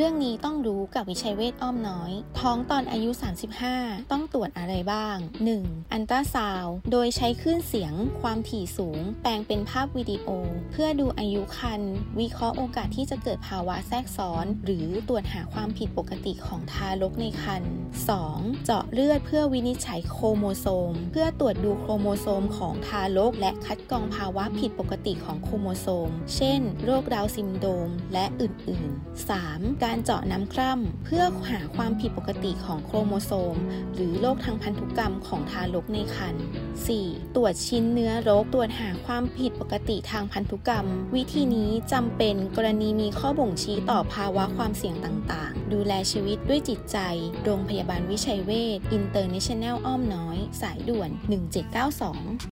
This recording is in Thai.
เรื่องนี้ต้องรู้กับวิชัยเวทอ้อมน้อย ท้องตอนอายุ 35 ต้องตรวจอะไรบ้าง 1. อัลตราซาวด์โดยใช้คลื่นเสียงความถี่สูง แปลงเป็นภาพวิดีโอ เพื่อดูอายุครรภ์วิเคราะห์โอกาสที่จะเกิดภาวะแทรกซ้อน หรือตรวจหาความผิดปกติของทารกในครรภ์ 2. เจาะเลือดเพื่อวินิจฉัยโครโมโซม เพื่อตรวจดูโครโมโซมของทารก และคัดกรองภาวะผิดปกติของโครโมโซม เช่น โรคดาวน์ซินโดรมและอื่นๆ 3. การการเจาะน้ำคร่ำเพื่อหาความผิดปกติของโครโมโซม หรือโรคทางพันธุกรรมของทารกในครรภ์ 4. ตรวจชิ้นเนื้อรกตรวจหาความผิดปกติทางพันธุกรรม วิธีนี้จำเป็นกรณีมีข้อบ่งชี้ต่อภาวะความเสี่ยงต่างๆ ดูแลชีวิตด้วยจิตใจ โรงพยาบาลวิชัยเวช International อ้อมน้อย สายด่วน 1792